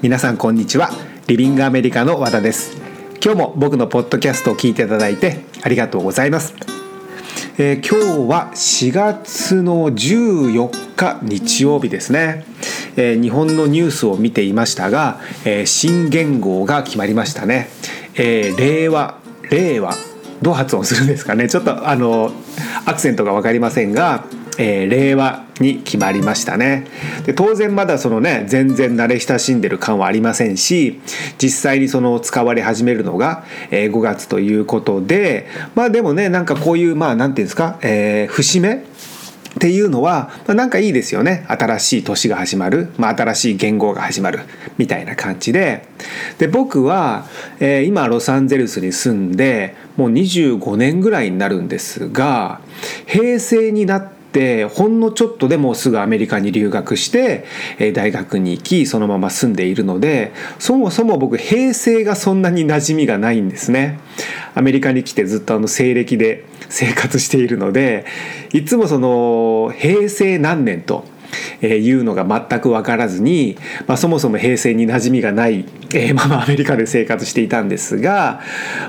皆さんこんにちは。リビングアメリカの和田です。今日も僕のポッドキャストを聞いていただいてありがとうございます、えー、今日は4月の14日日曜日ですね、えー、日本のニュースを見ていましたが、えー、新元号が決まりましたね、え令和令和どう発音するんですかね。ちょっとあのアクセントが分かりませんがえー、令和に決まりましたね。で当然まだそのね全然慣れ親しんでる感はありませんし実際にその使われ始めるのが、えー、5月ということでまあでもねなんかこういうまあ何て言うんですか、えー、節目っていうのは、まあ、なんかいいですよね。新しい年が始まる、まあ、新しい言語が始まるみたいな感じで。で僕は、えー、今ロサンゼルスに住んでもう25年ぐらいになるんですが平成になっててほんのちょっとでもすぐアメリカに留学して大学に行きそのまま住んでいるのでそもそも僕平成がそんなに馴染みがないんですね。アメリカに来てずっとあの西暦で生活しているのでいつもその平成何年とえー、いうのが全く分からずに、まあ、そもそも平成に馴染みがない、えー、ままアメリカで生活していたんですが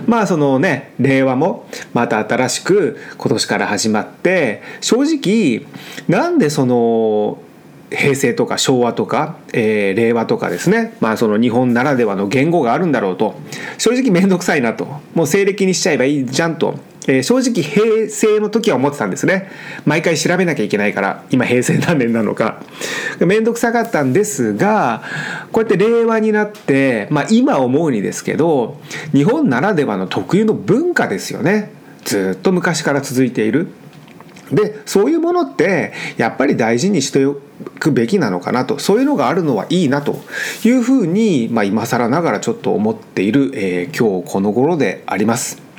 まあそのね令和もまた新しく今年から始まって正直なんでその平成とか昭和とか、えー、令和とかですねまあその日本ならではの言語があるんだろうと正直面倒くさいなともう西暦にしちゃえばいいじゃんとえー、正直平成の時は思ってたんですね。毎回調べなきゃいけないから今平成何年なのか。面倒くさかったんですがこうやって令和になって、まあ、今思うにですけど日本ならではの特有の文化ですよね。ずっと昔から続いている。でそういうものってやっぱり大事にしておくべきなのかなと。そういうのがあるのはいいなというふうに、まあ、今更ながらちょっと思っている、えー、今日この頃であります。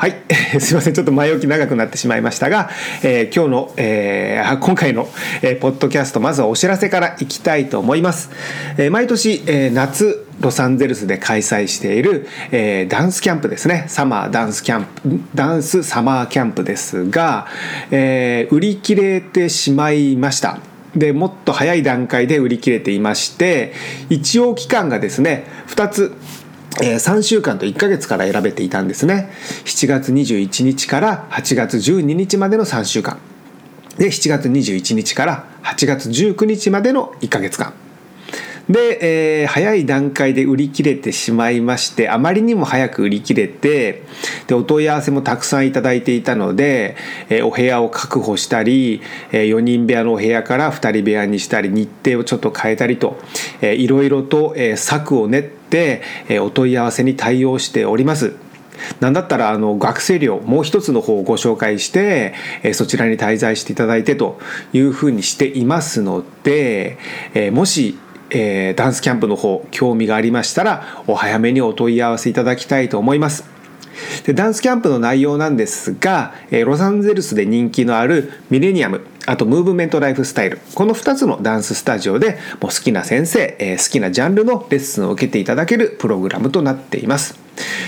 はい、すいません。ちょっと前置き長くなってしまいましたが、えー、今日の、えー、今回の、えー、ポッドキャストまずはお知らせからいきたいと思います、えー、毎年、えー、夏ロサンゼルスで開催している、えー、ダンスキャンプですね。サマーダンスキャンプダンスサマーキャンプですが、えー、売り切れてしまいました。でもっと早い段階で売り切れていまして一応期間がですね2つえ、3週間と1ヶ月から選べていたんですね。7月21日から8月12日までの3週間。で7月21日から8月19日までの1ヶ月間。で、えー、早い段階で売り切れてしまいましてあまりにも早く売り切れてでお問い合わせもたくさんいただいていたので、えー、お部屋を確保したり、えー、4人部屋のお部屋から2人部屋にしたり日程をちょっと変えたりと、えー、いろいろと、えー、策を練って、えー、お問い合わせに対応しております。なんだったらあの学生寮もう一つの方をご紹介して、えそちらに滞在していただいてというふうにしていますので、えもしえー、ダンスキャンプの方興味がありましたらお早めにお問い合わせいただきたいと思います。でダンスキャンプの内容なんですが、えー、ロサンゼルスで人気のあるミレニアムあとムーブメントライフスタイル。この2つのダンススタジオでもう好きな先生、えー、好きなジャンルのレッスンを受けていただけるプログラムとなっています。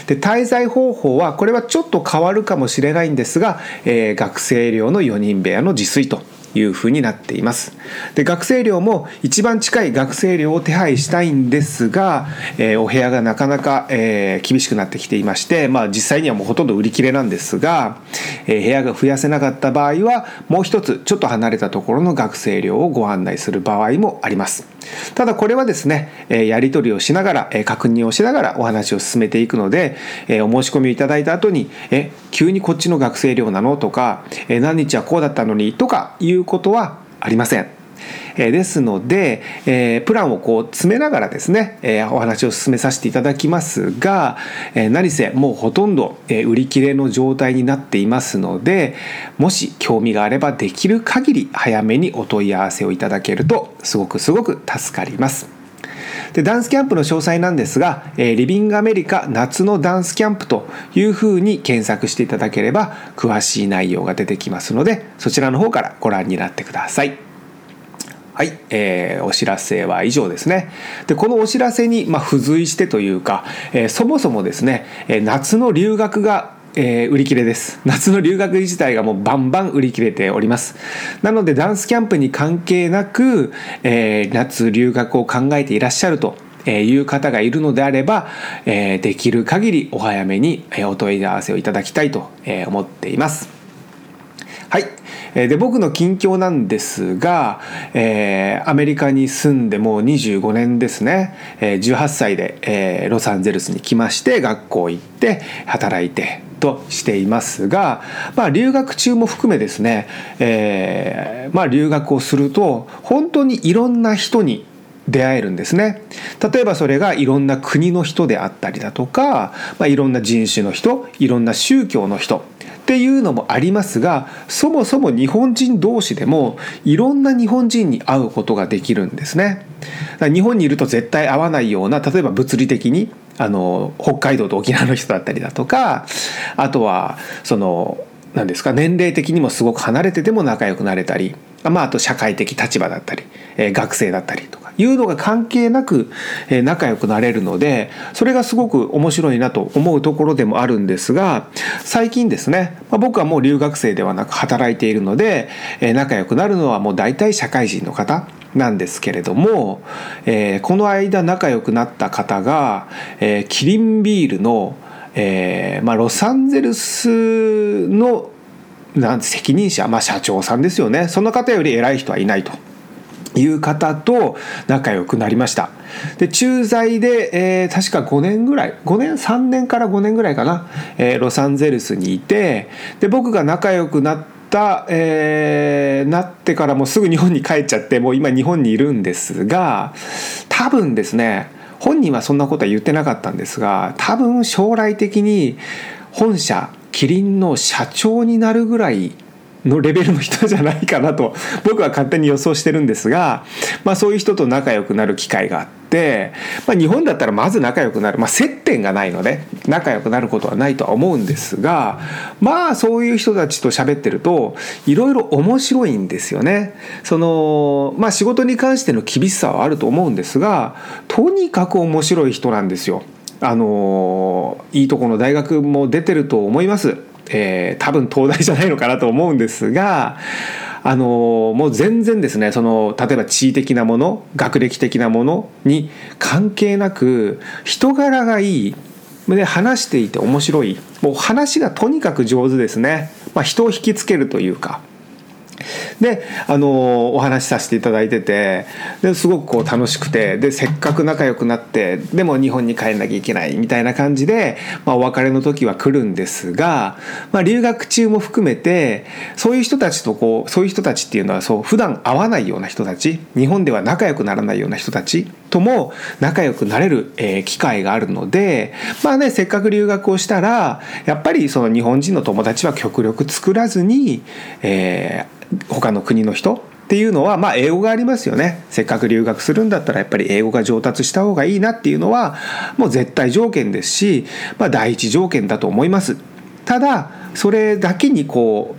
で滞在方法はこれはちょっと変わるかもしれないんですが、え、学生寮の4人部屋の自炊と。いうふうになっています。で学生寮も一番近い学生寮を手配したいんですが、えー、お部屋がなかなか、えー、厳しくなってきていまして、まあ、実際にはもうほとんど売り切れなんですが、えー、部屋が増やせなかった場合はもう一つちょっと離れたところの学生寮をご案内する場合もあります。ただこれはですね、えやり取りをしながら、え確認をしながらお話を進めていくので、えお申し込みをいただいた後に「え急にこっちの学生寮なの?」とか「え何日はこうだったのに?」とかいうことはありません。えですので、えプランをこう詰めながらですね、えお話を進めさせていただきますが、え何せもうほとんど、え売り切れの状態になっていますのでもし興味があればできる限り早めにお問い合わせをいただけるとすごくすごく助かります。でダンスキャンプの詳細なんですが、えリビングアメリカ夏のダンスキャンプというふうに検索していただければ詳しい内容が出てきますのでそちらの方からご覧になってください。はい、えー、お知らせは以上ですね。で、このお知らせに、まあ、付随してというか、えー、そもそもですね、えー、夏の留学がえー、売り切れです。夏の留学自体がもうバンバン売り切れております。なのでダンスキャンプに関係なく、えー、夏留学を考えていらっしゃるという方がいるのであれば、えできる限りお早めにお問い合わせをいただきたいと思っています。はい。で僕の近況なんですが、えー、アメリカに住んでもう25年ですね、えー、18歳で、えー、ロサンゼルスに来まして学校行って働いてとしていますが、まあ、留学中も含めですね、えーまあ、留学をすると本当にいろんな人に出会えるんですね。例えばそれがいろんな国の人であったりだとか、まあ、いろんな人種の人いろんな宗教の人っていうのもありますがそもそも日本人同士でもいろんな日本人に会うことができるんですね。日本にいると絶対会わないような例えば物理的にあの北海道と沖縄の人だったりだとかあとはその何ですか年齢的にもすごく離れてても仲良くなれたり、まあ、あと社会的立場だったり、えー、学生だったりというのが関係なく仲良くなれるのでそれがすごく面白いなと思うところでもあるんですが最近ですね僕はもう留学生ではなく働いているので仲良くなるのはもう大体社会人の方なんですけれども、え、この間仲良くなった方が、え、キリンビールの、えまあ、ロサンゼルスのなん責任者、まあ、社長さんですよねその方より偉い人はいないと。いう方と仲良くなりました。で駐在で、えー、確か5年ぐらい5年？3年から5年ぐらいかな、えー、ロサンゼルスにいてで僕が仲良くなった、えー、なってからもうすぐ日本に帰っちゃってもう今日本にいるんですが多分ですね本人はそんなことは言ってなかったんですが多分将来的に本社キリンの社長になるぐらいのレベルの人じゃないかなと僕は勝手に予想してるんですが、まあ、そういう人と仲良くなる機会があって、まあ、日本だったらまず仲良くなる、まあ、接点がないので仲良くなることはないとは思うんですがまあそういう人たちと喋ってるといろいろ面白いんですよね。そのまあ仕事に関しての厳しさはあると思うんですがとにかく面白い人なんですよ。あのいいとこの大学も出てると思います。えー、多分東大じゃないのかなと思うんですがあのもう全然ですねその例えば地位的なもの学歴的なものに関係なく人柄がいいで話していて面白いもう話がとにかく上手ですね、まあ、人を引きつけるというか。であのお話しさせていただいててですごくこう楽しくてでせっかく仲良くなってでも日本に帰んなきゃいけないみたいな感じで、まあ、お別れの時は来るんですが、まあ、留学中も含めてそういう人たちとこうそういう人たちっていうのはそう普段会わないような人たち日本では仲良くならないような人たちとも仲良くなれる、えー、機会があるのでまあねせっかく留学をしたらやっぱりその日本人の友達は極力作らずに、えー、他の国の人っていうのはまあ英語がありますよね。せっかく留学するんだったらやっぱり英語が上達した方がいいなっていうのはもう絶対条件ですし、まあ、第一条件だと思います。ただそれだけにこ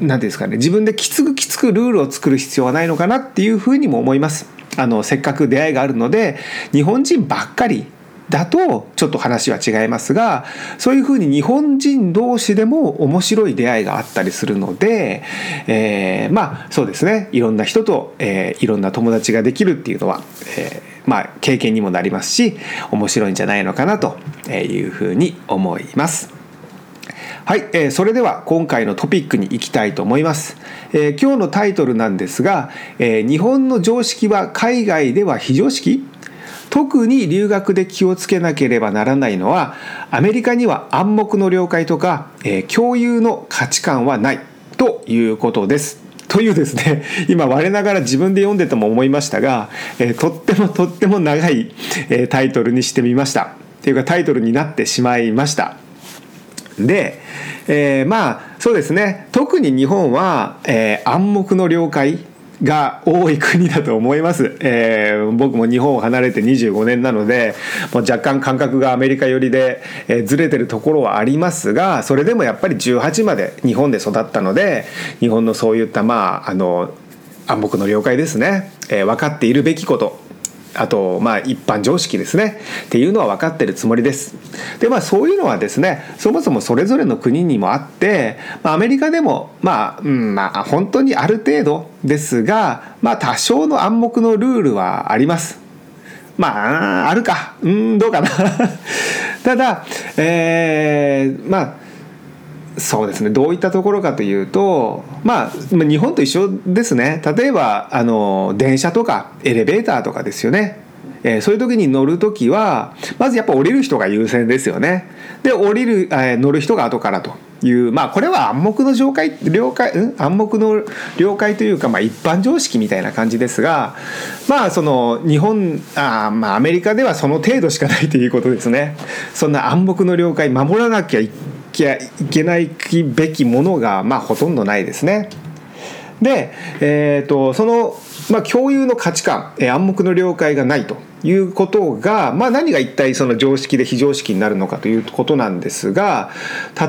う何ていうんですかね自分できつくきつくルールを作る必要はないのかなっていうふうにも思います。あのせっかく出会いがあるので日本人ばっかりだとちょっと話は違いますがそういうふうに日本人同士でも面白い出会いがあったりするので、えー、まあそうですねいろんな人と、えー、いろんな友達ができるっていうのは、えー、まあ経験にもなりますし面白いんじゃないのかなというふうに思います。はい、えー、それでは今回のトピックに行きたいと思います、えー、今日のタイトルなんですが、えー、日本の常識は海外では非常識。特に留学で気をつけなければならないのはアメリカには暗黙の了解とか、えー、共有の価値観はない。ということです。というですね今我ながら自分で読んでても思いましたが、えー、とってもとっても長い、えー、タイトルにしてみました。っていうかタイトルになってしまいました。で、えー、まあそうですね。特に日本は、えー、暗黙の了解が多い国だと思います、えー、僕も日本を離れて25年なのでもう若干感覚がアメリカ寄りで、えー、ずれてるところはありますがそれでもやっぱり18まで日本で育ったので日本のそういったまああの暗黙の了解ですね、えー、分かっているべきこと。あとまあ一般常識ですねっていうのは分かってるつもりです。でまあそういうのはですねそもそもそれぞれの国にもあって、まあ、アメリカでもまあ、うんまあ本当にある程度ですがまあ多少の暗黙のルールはあります。まああるかうんどうかな ただえー、まあそうですね。どういったところかというとまあ日本と一緒ですね。例えばあの電車とかエレベーターとかですよね。えー、そういう時に乗る時はまずやっぱ降りる人が優先ですよね。で降りる、えー、乗る人が後からというまあこれは暗黙の了解了解、うん、暗黙の了解というか、まあ、一般常識みたいな感じですがまあその日本あまあアメリカではその程度しかないということですね。そんな暗黙の了解守らなきゃいけないべきものがまあほとんどないですね。で、えーと、その、まあ、共有の価値観、え、暗黙の了解がないということが、まあ、何が一体その常識で非常識になるのかということなんですが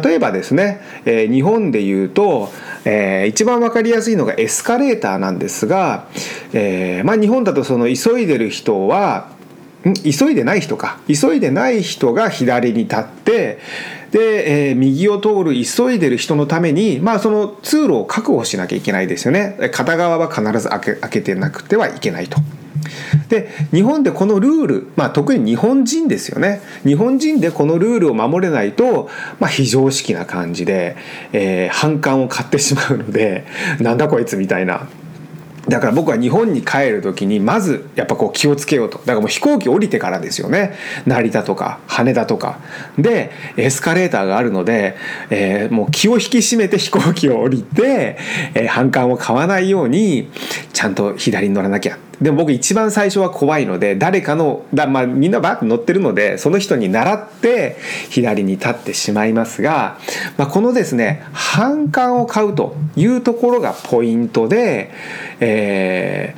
例えばですね、えー、日本でいうと、えー、一番分かりやすいのがエスカレーターなんですが、えーまあ、日本だとその急いでる人は急いでない人か。急いでない人が左に立ってで、えー、右を通る急いでる人のために、まあ、その通路を確保しなきゃいけないですよね。片側は必ず開け開けてなくてはいけないと。で日本でこのルール、まあ、特に日本人ですよね。日本人でこのルールを守れないと、まあ、非常識な感じで、えー、反感を買ってしまうのでなんだこいつみたいな。だから僕は日本に帰る時にまずやっぱこう気をつけようと。だからもう飛行機降りてからですよね。成田とか羽田とか。でエスカレーターがあるので、えー、もう気を引き締めて飛行機を降りて、えー、反感を買わないようにちゃんと左に乗らなきゃ。でも僕一番最初は怖いので誰かのだ、まあ、みんなバッと乗ってるのでその人に倣って左に立ってしまいますが、まあ、このですね反感を買うというところがポイントで、え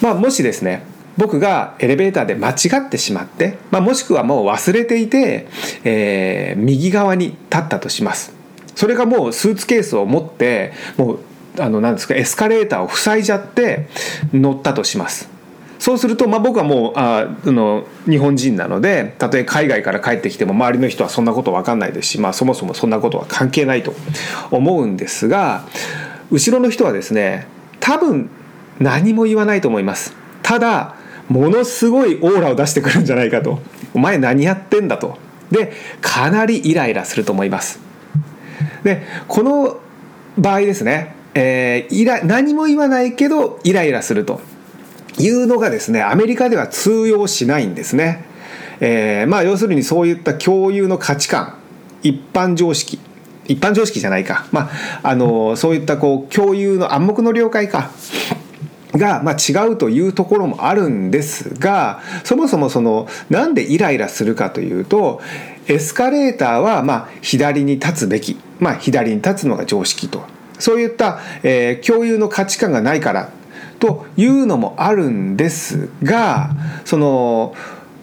ーまあ、もしですね僕がエレベーターで間違ってしまって、まあ、もしくはもう忘れていて、えー、右側に立ったとします。それがもうスーツケースを持ってもうあのなんですかエスカレーターを塞いじゃって乗ったとします。そうすると、まあ、僕はもうあの日本人なのでたとえ海外から帰ってきても周りの人はそんなこと分かんないですし、まあ、そもそもそんなことは関係ないと思うんですが後ろの人はですね多分何も言わないと思います。ただものすごいオーラを出してくるんじゃないかとお前何やってんだとでかなりイライラすると思いますでこの場合ですねえー、イラ何も言わないけどイライラすると。いうのがですねアメリカでは通用しないんですね。えー、まあ要するにそういった共有の価値観。一般常識。一般常識じゃないか、まあ、あのそういったこう共有の暗黙の了解か。が、まあ、違うというところもあるんですがそもそもそのなんでイライラするかというとエスカレーターはまあ左に立つべき、まあ、左に立つのが常識と。そういった、えー、共有の価値観がないからというのもあるんですがその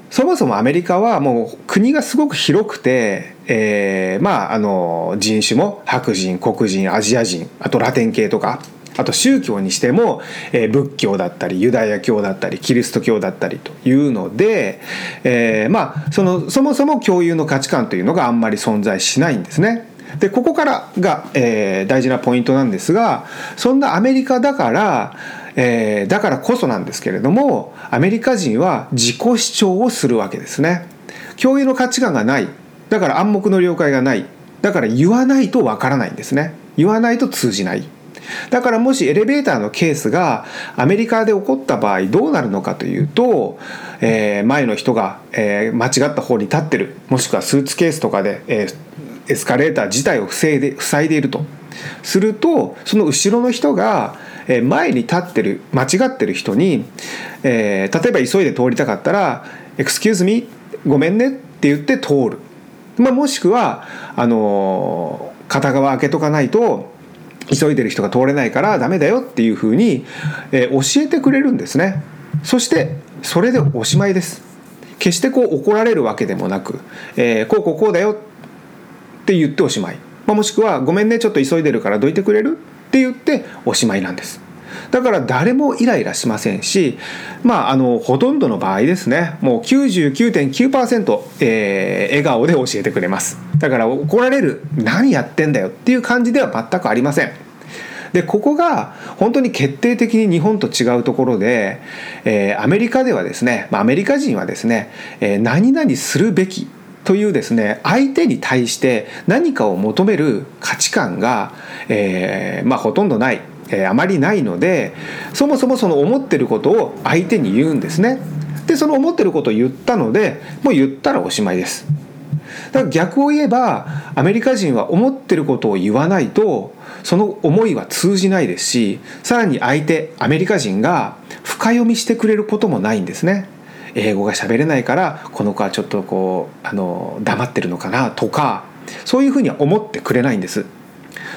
そもそもアメリカはもう国がすごく広くて、えー、まああの人種も白人黒人アジア人あとラテン系とかあと宗教にしても、えー、仏教だったりユダヤ教だったりキリスト教だったりというので、えー、まあそのそもそも共有の価値観というのがあんまり存在しないんですね。でここからが、えー、大事なポイントなんですがそんなアメリカだから、えー、だからこそなんですけれどもアメリカ人は自己主張をするわけですね。共有の価値観がない。だから暗黙の了解がない。だから言わないとわからないんですね。言わないと通じない。だからもしエレベーターのケースがアメリカで起こった場合どうなるのかというと、えー、前の人が、えー、間違った方に立ってる。もしくはスーツケースとかで、えー、エスカレーター自体を防いで塞いでいると。するとその後ろの人が前に立ってる間違ってる人に、えー、例えば急いで通りたかったら「Excuse me? ごめんね」って言って通る、まあ、もしくはあのー、片側開けとかないと急いでる人が通れないからダメだよっていうふうに、えー、教えてくれるんですね。そしてそれでおしまいです。決してこう怒られるわけでもなく、えー、こうこうこうだよって言っておしまい、まあ、もしくは「ごめんねちょっと急いでるからどいてくれる?」って言っておしまいなんです。だから誰もイライラしませんしまああのほとんどの場合ですね。もう99.9%、えー、笑顔で教えてくれます。だから怒られる。何やってんだよっていう感じでは全くありません。でここが本当に決定的に日本と違うところで、えー、アメリカではですね、まあ、アメリカ人はですね、えー、何々するべきというですね相手に対して何かを求める価値観が、えー、まあ、ほとんどない、えー、あまりないのでそもそもその思ってることを相手に言うんですね。でその思ってることを言ったのでもう言ったらおしまいです。だから逆を言えばアメリカ人は思ってることを言わないとその思いは通じないですしさらに相手アメリカ人が深読みしてくれることもないんですね。英語が喋れないからこの子はちょっとこうあの黙ってるのかなとかそういうふうには思ってくれないんです。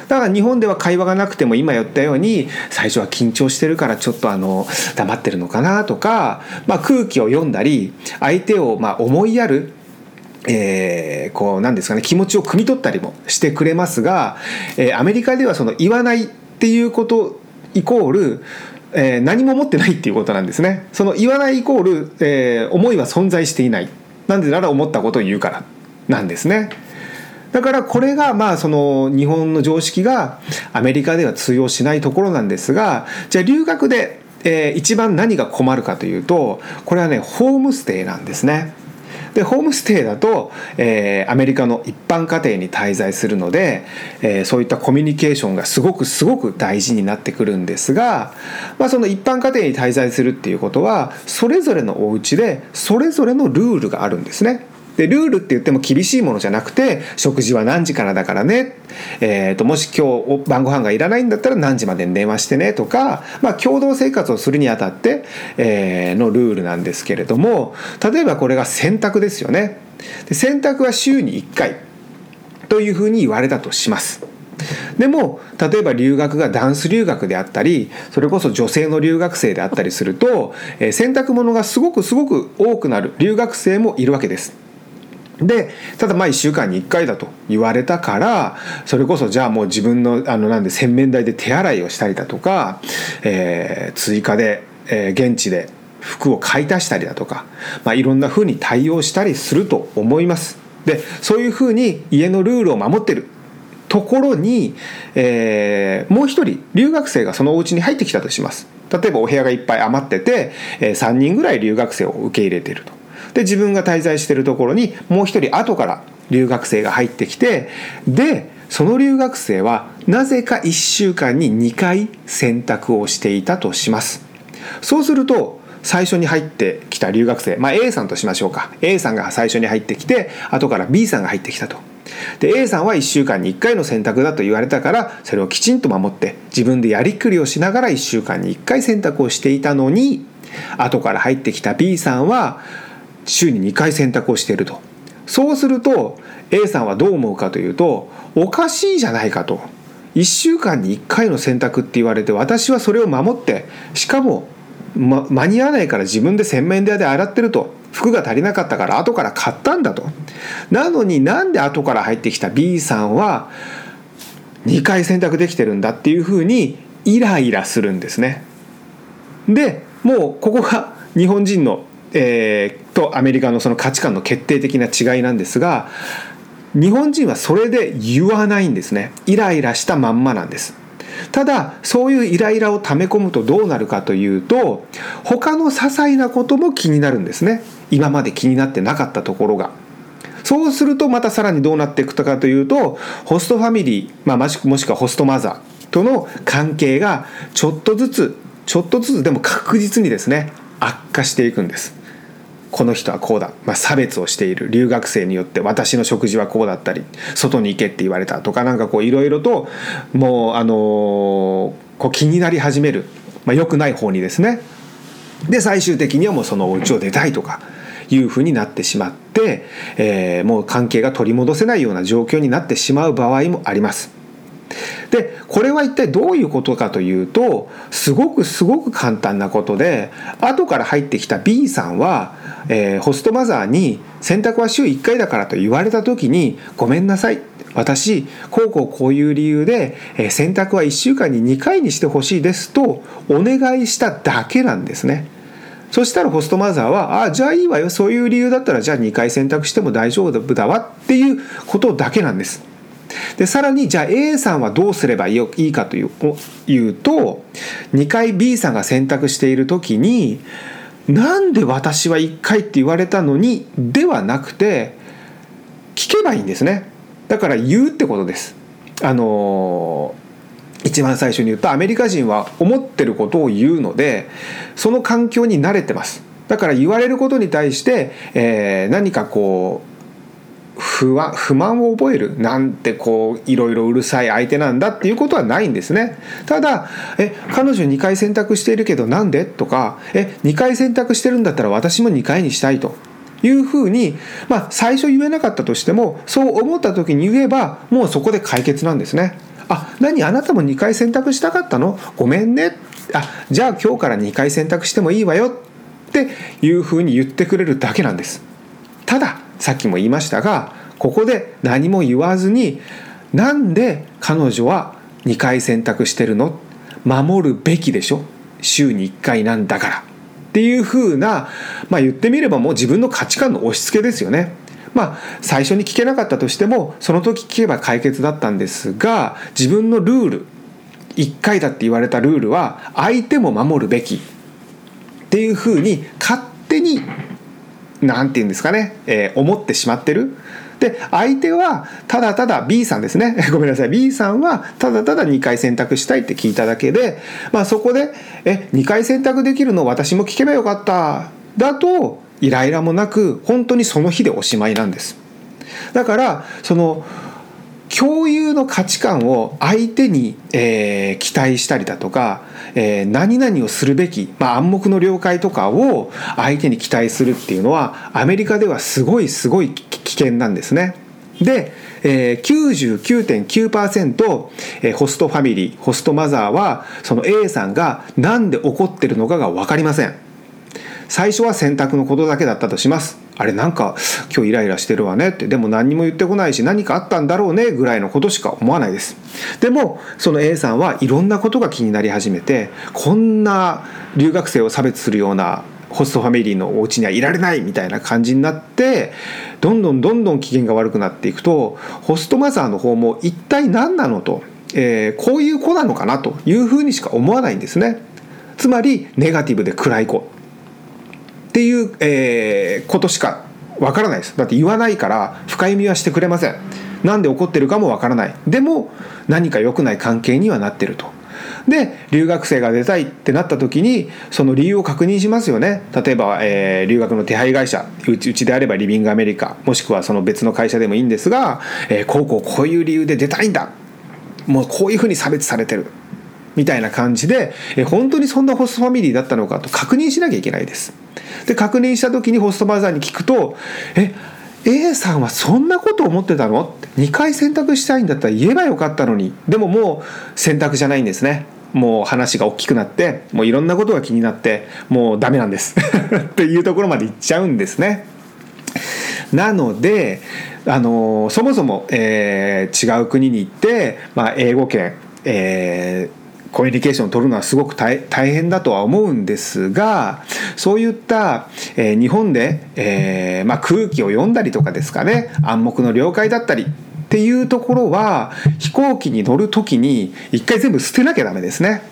だから日本では会話がなくても今言ったように最初は緊張してるからちょっとあの黙ってるのかなとか、まあ、空気を読んだり相手をま思いやるえー、こうなんですかね気持ちを汲み取ったりもしてくれますが、えー、アメリカではその言わないっていうことイコールえー、何も持ってないっていうことなんですね。その言わないイコール、えー、思いは存在していない。なんでなら思ったことを言うからなんですね。だからこれがまあその日本の常識がアメリカでは通用しないところなんですがじゃあ留学で、えー、一番何が困るかというとこれはねホームステイなんですね。でホームステイだと、えー、アメリカの一般家庭に滞在するので、えー、そういったコミュニケーションがすごくすごく大事になってくるんですが、まあ、その一般家庭に滞在するっていうことはそれぞれのお家でそれぞれのルールがあるんですね。でルールって言っても厳しいものじゃなくて食事は何時からだからね、えーと、もし今日晩ご飯がいらないんだったら何時までに電話してねとか、まあ、共同生活をするにあたって、えー、のルールなんですけれども例えばこれが洗濯ですよね。で洗濯は週に1回。というふうに言われたとします。でも例えば留学がダンス留学であったりそれこそ女性の留学生であったりすると、えー、洗濯物がすごくすごく多くなる。留学生もいるわけです。でただまあ1週間に1回だと言われたからそれこそじゃあもう自分のあのなんで洗面台で手洗いをしたりだとか、えー、追加で、えー、現地で服を買い足したりだとか、まあ、いろんなふうに対応したりすると思います。でそういうふうに家のルールを守ってるところに、えー、もう一人留学生がそのお家に入ってきたとします。例えばお部屋がいっぱい余ってて、え、3人ぐらい留学生を受け入れてると。で自分が滞在しているところにもう一人後から留学生が入ってきてでその留学生はなぜか1週間に2回選択をしていたとします。そうすると最初に入ってきた留学生、まあ、A さんとしましょうか。A さんが最初に入ってきて後から B さんが入ってきたと。で A さんは1週間に1回の選択だと言われたからそれをきちんと守って自分でやりくりをしながら1週間に1回選択をしていたのに後から入ってきた B さんは週に2回選択をしていると。そうすると A さんはどう思うかというとおかしいじゃないかと。1週間に1回の選択って言われて私はそれを守ってしかも、ま、間に合わないから自分で洗面台で洗ってると。服が足りなかったから後から買ったんだと。なのになんで後から入ってきた B さんは2回選択できてるんだっていうふうにイライラするんですね。でもうここが日本人のえー、とアメリカのその価値観の決定的な違いなんですが日本人はそれで言わないんですね。イライラしたまんまなんです。ただそういうイライラを溜め込むとどうなるかというと他の些細なことも気になるんですね。今まで気になってなかったところが。そうするとまたさらにどうなっていくかというとホストファミリー、まあ、もしくはホストマザーとの関係がちょっとずつちょっとずつでも確実にですね悪化していくんです。この人はこうだ、まあ、差別をしている留学生によって私の食事はこうだったり外に行けって言われたとかなんかこういろいろともうあの、こう気になり始める、まあ、良くない方にですね。で最終的にはもうそのお家を出たいとかいうふうになってしまって、えー、もう関係が取り戻せないような状況になってしまう場合もあります。でこれは一体どういうことかというとすごくすごく簡単なことで後から入ってきた B さんは、えー、ホストマザーに洗濯は週1回だからと言われた時にごめんなさい私こうこうこういう理由で、えー、洗濯は1週間に2回にしてほしいですとお願いしただけなんですね。そしたらホストマザーは、ああ、じゃあいいわよ。そういう理由だったら、じゃあ2回選択しても大丈夫だわっていうことだけなんです。でさらにじゃあ A さんはどうすればいいかといういうと2回 B さんが選択している時になんで私は1回って言われたのにではなくて聞けばいいんですね。だから言うってことです。あの一番最初に言ったアメリカ人は思ってることを言うのでその環境に慣れてます。だから言われることに対して、えー、何かこう不安不満を覚えるなんてこういろいろうるさい相手なんだっていうことはないんですねただ「え彼女2回選択しているけどなんで?」とか「え2回選択してるんだったら私も2回にしたい」というふうに、まあ、最初言えなかったとしてもそう思った時に言えばもうそこで解決なんですね。あ何？あなたも2回選択したかったの？ごめんねあじゃあ今日から2回選択してもいいわよっていうふうに言ってくれるだけなんです。たださっきも言いましたがここで何も言わずになんで彼女は2回選択してるの？守るべきでしょ？週に1回なんだから。っていうふうな、まあ、言ってみればもう自分の価値観の押し付けですよね。まあ、最初に聞けなかったとしてもその時聞けば解決だったんですが自分のルール1回だって言われたルールは相手も守るべき。っていうふうに勝手に何て言うんですかね、えー、思ってしまってる。で相手はただただ B さんですね ごめんなさい B さんはただただ2回選択したいって聞いただけで、まあ、そこで「え2回選択できるの私も聞けばよかった」だとイライラもなく本当にその日でおしまいなんです。だからその共有の価値観を相手に、えー、期待したりだとか、えー、何々をするべき、まあ、暗黙の了解とかを相手に期待するっていうのはアメリカではすごいすごい危険なんですね。で、えー、99.9%、えー、ホストファミリーホストマザーはその A さんが何で怒ってるのかが分かりません。最初は選択のことだけだったとします。あれなんか今日イライラしてるわね。ってでも何にも言ってこないし何かあったんだろうねぐらいのことしか思わないです。でもその A さんはいろんなことが気になり始めてこんな留学生を差別するようなホストファミリーのお家にはいられないみたいな感じになってどんどんどんどん機嫌が悪くなっていくとホストマザーの方も一体何なのと、えー、こういう子なのかなというふうにしか思わないんですね。つまりネガティブで暗い子。っていう、えー、ことしかわからないです。だって言わないから深読みはしてくれません。なんで怒ってるかもわからない。でも何か良くない関係にはなってると。で留学生が出たいってなった時にその理由を確認しますよね。例えば、えー、留学の手配会社うちうちであればリビングアメリカもしくはその別の会社でもいいんですが、えー、こうこうこういう理由で出たいんだ。もうこういうふうに差別されてる。みたいな感じで、えー、本当にそんなホストファミリーだったのかと確認しなきゃいけないです。で確認した時にホストマザーに聞くと「え A さんはそんなこと思ってたの?」って2回選択したいんだったら言えばよかったのにでももう選択じゃないんですねもう話が大きくなってもういろんなことが気になってもうダメなんです っていうところまで行っちゃうんですね。なのであのそもそも、えー、違う国に行って、まあ、英語圏、えーコミュニケーションを取るのはすごく大変だとは思うんですがそういった、えー、日本で、えーまあ、空気を読んだりとかですかね暗黙の了解だったりっていうところは飛行機に乗る時に一回全部捨てなきゃダメですね。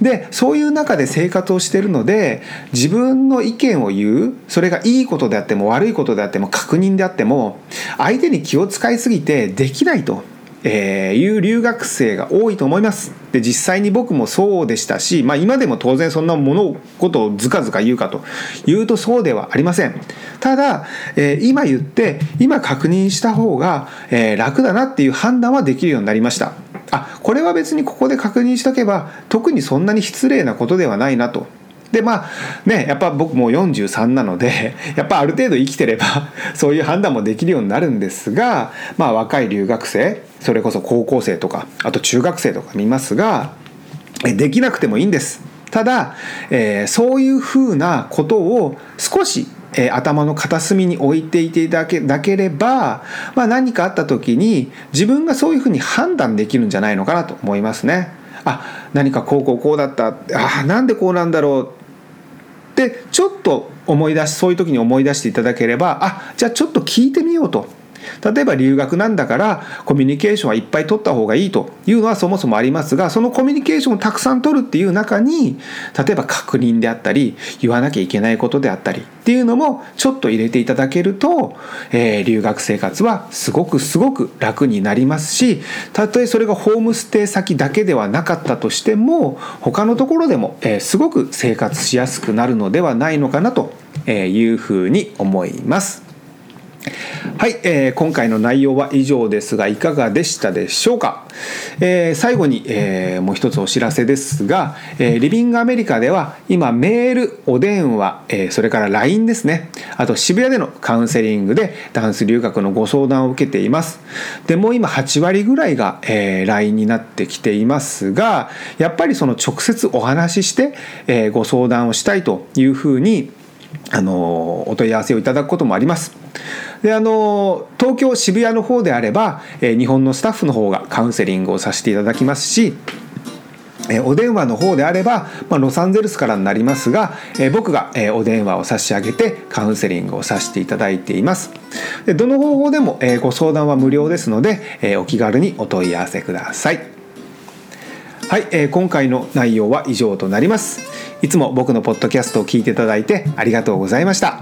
でそういう中で生活をしてるので自分の意見を言うそれがいいことであっても悪いことであっても確認であっても相手に気を使いすぎてできないとえー、いう留学生が多いと思います。で実際に僕もそうでしたし、まあ、今でも当然そんな物事をずかずか言うかというとそうではありません。ただ、えー、今言って今確認した方が、えー、楽だなっていう判断はできるようになりました。あこれは別にここで確認しとけば特にそんなに失礼なことではないなとでまあねやっぱ僕もう43なので やっぱある程度生きてればそういう判断もできるようになるんですがまあ若い留学生それこそ高校生とかあと中学生とか見ますができなくてもいいんです。ただ、えー、そういうふうなことを少しえー、頭の片隅に置いていていただければ、まあ、何かあった時に自分がそういうふうに判断できるんじゃないのかなと思いますね。あ何かこうこうこうだった。あなんでこうなんだろうってちょっと思い出しそういう時に思い出していただければあじゃあちょっと聞いてみようと。例えば留学なんだからコミュニケーションはいっぱい取った方がいいというのはそもそもありますがそのコミュニケーションをたくさん取るっていう中に例えば確認であったり言わなきゃいけないことであったりっていうのもちょっと入れていただけると、えー、留学生活はすごくすごく楽になりますしたとえそれがホームステイ先だけではなかったとしても他のところでも、えー、すごく生活しやすくなるのではないのかなというふうに思います。はい、えー、今回の内容は以上ですがいかがでしたでしょうか、えー、最後に、えー、もう一つお知らせですが、えー、リビングアメリカでは今メールお電話、えー、それから LINE ですね。あと渋谷でのカウンセリングでダンス留学のご相談を受けています。でもう今8割ぐらいが、えー、LINE になってきていますがやっぱりその直接お話しして、えー、ご相談をしたいというふうにあのお問い合わせをいただくこともあります。であの東京渋谷の方であれば、え日本のスタッフの方がカウンセリングをさせていただきますしお電話の方であれば、まあ、ロサンゼルスからになりますが、え僕が、えお電話を差し上げてカウンセリングをさせていただいていますでどの方法でも、えご相談は無料ですので、えお気軽にお問い合わせくださいはい、えー、今回の内容は以上となります。いつも僕のポッドキャストを聞いていただいてありがとうございました。